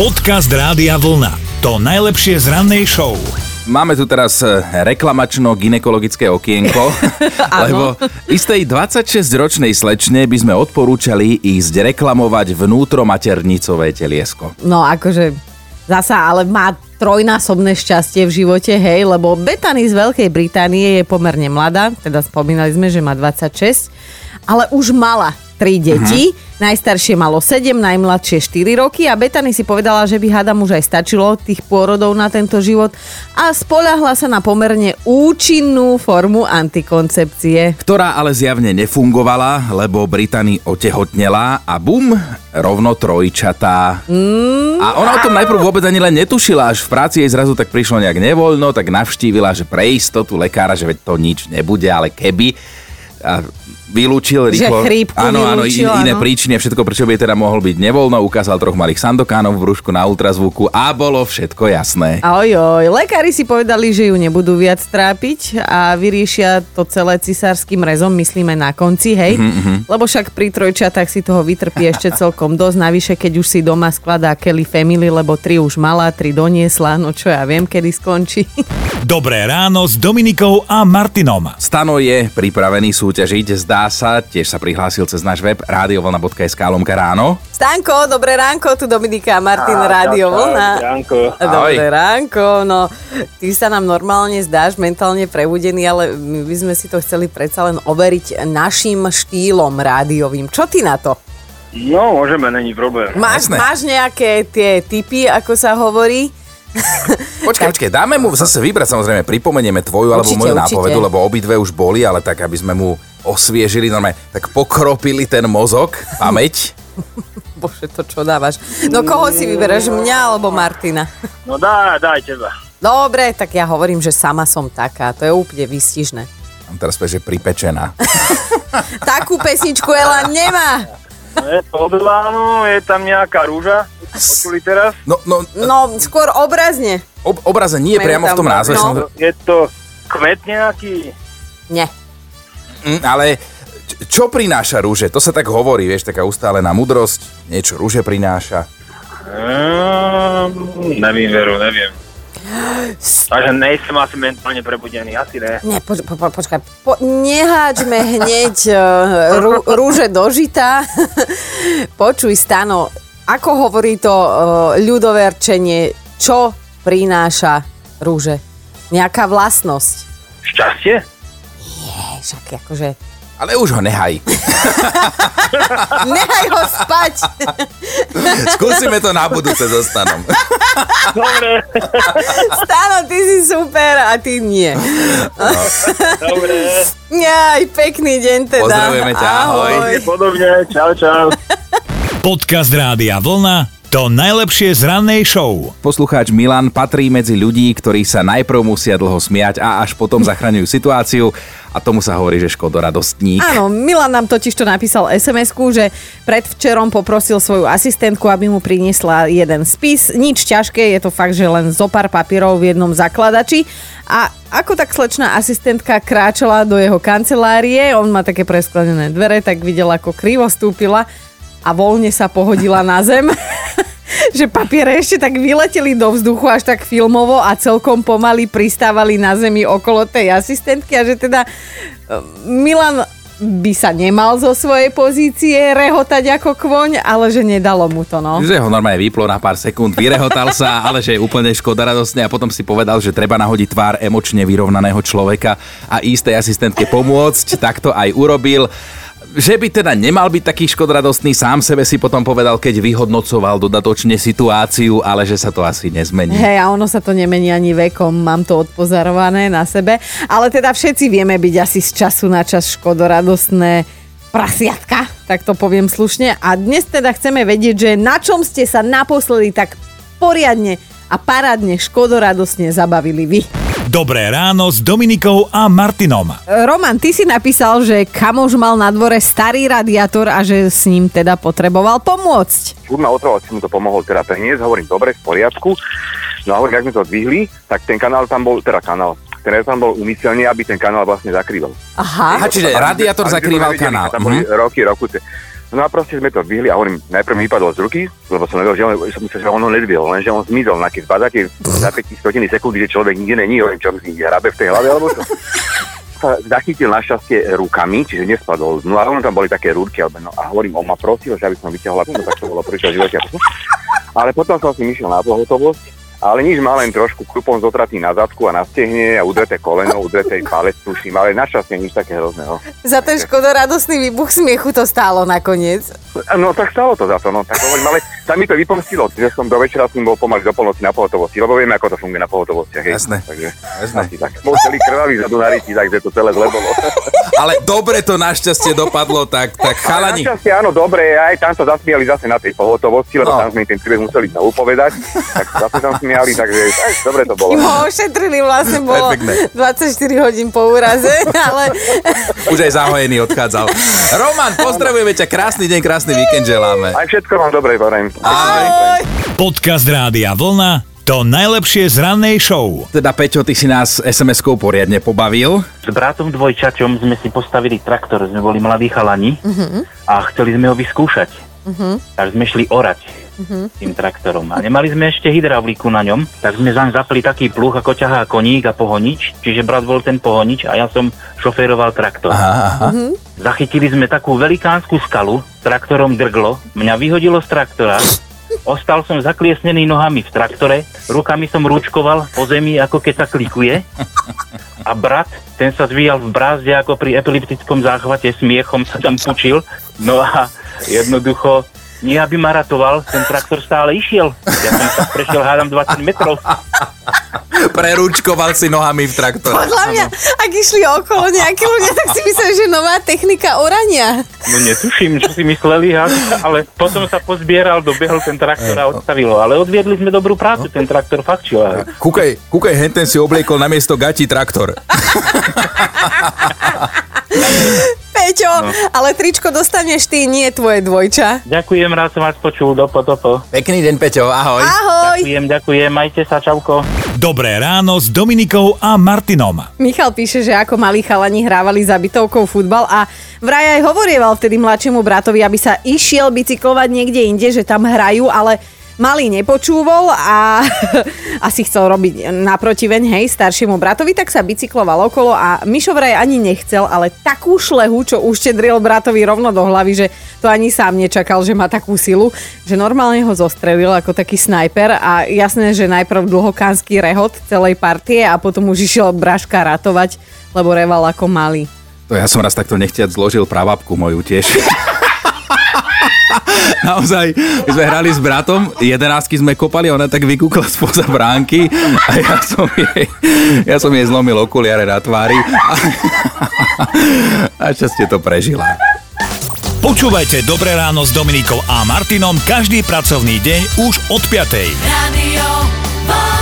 Podcast Rádia Vlna. To najlepšie z rannej show. Máme tu teraz e, reklamačno-ginekologické okienko, lebo istej 26-ročnej slečne by sme odporúčali ísť reklamovať vnútromaternicové teliesko. No akože zasa, ale má trojnásobné šťastie v živote, hej, lebo Betany z Veľkej Británie je pomerne mladá, teda spomínali sme, že má 26, ale už mala tri deti. Uh-huh. Najstaršie malo 7, najmladšie 4 roky a Betany si povedala, že by hádam už aj stačilo tých pôrodov na tento život a spoľahla sa na pomerne účinnú formu antikoncepcie. Ktorá ale zjavne nefungovala, lebo Britany otehotnela a bum, rovno trojčatá. Mm. A ona o tom najprv vôbec ani len netušila, až v práci jej zrazu tak prišlo nejak nevoľno, tak navštívila, že pre istotu lekára, že to nič nebude, ale keby a vylúčil rýchlo. Že chrípku áno, áno, in, iné áno. príčiny a všetko, prečo by teda mohol byť nevoľno. Ukázal troch malých sandokánov v brúšku na ultrazvuku a bolo všetko jasné. Ojoj, lekári si povedali, že ju nebudú viac trápiť a vyriešia to celé cisárským rezom, myslíme na konci, hej? Mm-hmm. Lebo však pri trojčatách si toho vytrpí ešte celkom dosť, navyše keď už si doma skladá Kelly Family, lebo tri už mala, tri doniesla, no čo ja viem, kedy skončí. Dobré ráno s Dominikou a Martinom. Stano je pripravený súťažiť, zdá sa, tiež sa prihlásil cez náš web radiovolna.sk lomka ráno. Stanko, dobré ránko, tu Dominika a Martin, Rádio Vlna. Dobré ránko, no ty sa nám normálne zdáš mentálne prebudený, ale my by sme si to chceli predsa len overiť našim štýlom rádiovým. Čo ty na to? No, môžeme, není problém. Máš, Jasné. máš nejaké tie typy, ako sa hovorí? Počkaj, počkaj, dáme mu zase vybrať, samozrejme, pripomenieme tvoju alebo Určite, moju určite. nápovedu, lebo obidve už boli, ale tak, aby sme mu osviežili, normálne, tak pokropili ten mozog, pamäť. Bože, to čo dávaš? No koho si vyberáš, mňa alebo Martina? No daj, daj teba. Dobre, tak ja hovorím, že sama som taká, to je úplne výstižné. Mám teraz že pripečená. Takú pesničku Ela nemá. No, je to Elánu, je tam nejaká rúža. Počuli teraz? No, no, No, skôr obrazne. ob, obraze nie Majú priamo v tom názve, no. Je to kvet nejaký? Nie. Mm, ale čo prináša rúže? To sa tak hovorí, vieš, taká ustálená mudrosť, niečo rúže prináša. Um, nevím, Veru, neviem. Takže nejsem asi mentálne prebudený, asi ne. Nie, poč- po, po, počkaj, po, neháčme hneď uh, rú, rúže do žita. Počuj, Stano, ako hovorí to uh, ľudoverčenie, čo prináša rúže? Nejaká vlastnosť? Šťastie? Nie, však akože... Ale už ho nehaj. Nechaj ho spať! Skúsime to na budúce so Stanom. Dobre, Stano, ty si super a ty nie. dobre. Aj pekný deň teda. Pozdravujeme ťa, ahoj. Podobne, čau, čau. Podcast Rádia Vlna. To najlepšie z rannej show. Poslucháč Milan patrí medzi ľudí, ktorí sa najprv musia dlho smiať a až potom zachraňujú situáciu a tomu sa hovorí, že škodoradostník. Áno, Milan nám totiž to napísal SMS-ku, že predvčerom poprosil svoju asistentku, aby mu priniesla jeden spis. Nič ťažké, je to fakt, že len zo pár papierov v jednom zakladači. A ako tak slečná asistentka kráčala do jeho kancelárie, on má také presklenené dvere, tak videla, ako krivo stúpila a voľne sa pohodila na zem. že papiere ešte tak vyleteli do vzduchu až tak filmovo a celkom pomaly pristávali na zemi okolo tej asistentky a že teda e, Milan by sa nemal zo svojej pozície rehotať ako kvoň, ale že nedalo mu to, no. Že ho normálne vyplo na pár sekúnd, vyrehotal sa, ale že je úplne škoda radostne a potom si povedal, že treba nahodiť tvár emočne vyrovnaného človeka a istej asistentke pomôcť, tak to aj urobil. Že by teda nemal byť taký škodradostný, sám sebe si potom povedal, keď vyhodnocoval dodatočne situáciu, ale že sa to asi nezmení. Hej, a ono sa to nemení ani vekom, mám to odpozorované na sebe. Ale teda všetci vieme byť asi z času na čas škodoradostné prasiatka, tak to poviem slušne. A dnes teda chceme vedieť, že na čom ste sa naposledy tak poriadne a parádne škodoradostne zabavili vy. Dobré ráno s Dominikou a Martinom. Roman, ty si napísal, že kamož mal na dvore starý radiátor a že s ním teda potreboval pomôcť. furt ma otrval, si mu to pomohol teda preniesť, hovorím, dobre, v poriadku. No a hovorím, ak sme to zdvihli, tak ten kanál tam bol, teda kanál, ten tam bol umyselný, aby ten kanál vlastne zakrýval. Aha. Aha, čiže radiátor zakrýval kanál. Tam boli Mhm. roky, rokúce. No a proste sme to dvihli a hovorím, najprv mi vypadol z ruky, lebo som nevedel, že on, som myslel, že on ho nedvihol, lenže on zmizol na keď zbadáte za 5 stotiny sekundy, že človek nikde není, hovorím, čo myslí, hrabe v tej hlave, alebo čo. sa zachytil našťastie rukami, čiže nespadol. No a ono tam boli také rúrky, alebo no, a hovorím, on ma prosil, že aby som vyťahol, no tak to bolo prvý v živote. Ale potom som si myšiel na pohotovosť ale nič má len trošku krupom zotratý na zadku a na stehne a udreté koleno, udreté palec, tuším, ale našťastie nič také hrozného. Za ten škoda radosný výbuch smiechu to stálo nakoniec. No tak stalo to za to, no tak hovorím, ale sa mi to vypomstilo, že som do večera s ním bol pomaly do polnoci na pohotovosti, lebo vieme, ako to funguje na pohotovostiach. Hej. Jasné. Takže, Jasné. tak. Bol celý krvavý za Dunariti, takže to celé zle bolo. Ale dobre to našťastie dopadlo, tak, tak Ale chalani. našťastie áno, dobre, aj tam sa zasmiali zase na tej pohotovosti, lebo No. tam sme im ten príbeh museli znovu povedať, tak zase tam smiali, takže aj, dobre to bolo. Im ho ošetrili, vlastne bolo Perfektné. 24 hodín po úraze, ale Už aj zahojený odchádzal. Roman, pozdravujeme ťa, krásny deň, krásny víkend želáme. Aj všetko vám dobre. Ahoj. Podcast Rádia Vlna to najlepšie z rannej show. Teda Peťo, ty si nás SMS-kou poriadne pobavil. S bratom dvojčaťom sme si postavili traktor, sme boli mladí chalani a chceli sme ho vyskúšať. Tak sme šli orať tým traktorom a nemali sme ešte hydrauliku na ňom, tak sme zaň zapli taký pluh, ako ťahá koník a pohonič, čiže brat bol ten pohonič a ja som šoféroval traktor. Aha, aha. Zachytili sme takú velikánsku skalu, traktorom drglo, mňa vyhodilo z traktora, ostal som zakliesnený nohami v traktore, rukami som rúčkoval po zemi, ako keď sa klikuje. A brat, ten sa zvíjal v brázde ako pri epileptickom záchvate, smiechom sa tam pučil. No a jednoducho, nie aby ma ratoval, ten traktor stále išiel. Ja som sa prešiel, hádam 20 metrov. Prerúčkoval si nohami v traktore. podľa mňa, ak išli okolo nejakí ľudia, tak si myslím, že nová technika orania. No netuším, čo si mysleli, ale- potom sa pozbieral, dobehol ten traktor a odstavilo. Ale odviedli sme dobrú prácu, ten traktor fakt šiel. Kúkaj, kúkaj, henten si obliekol na miesto gati traktor. Peťo, ale tričko dostaneš ty, nie tvoje dvojča. Ďakujem, rád som vás počul, dopo, dopo. Pekný deň, Peťo, ahoj. Ahoj! Ďakujem, ďakujem, majte sa, čauko. Dobré ráno s Dominikou a Martinom. Michal píše, že ako malí chalani hrávali za bytovkou futbal a vraj aj hovorieval vtedy mladšiemu bratovi, aby sa išiel bicyklovať niekde inde, že tam hrajú, ale malý nepočúval a asi chcel robiť naprotiveň, hej, staršiemu bratovi, tak sa bicykloval okolo a Mišo vraj ani nechcel, ale takú šlehu, čo uštedril bratovi rovno do hlavy, že to ani sám nečakal, že má takú silu, že normálne ho zostrelil ako taký snajper a jasné, že najprv dlhokánsky rehot celej partie a potom už išiel Braška ratovať, lebo reval ako malý. To ja som raz takto nechtiac zložil pravapku moju tiež. Naozaj, my sme hrali s bratom, jedenáctky sme kopali, ona tak vykúkla spoza bránky a ja som jej, ja som jej zlomil okuliare na tvári a, a častie to prežila. Počúvajte Dobré ráno s Dominikou a Martinom každý pracovný deň už od 5. Radio.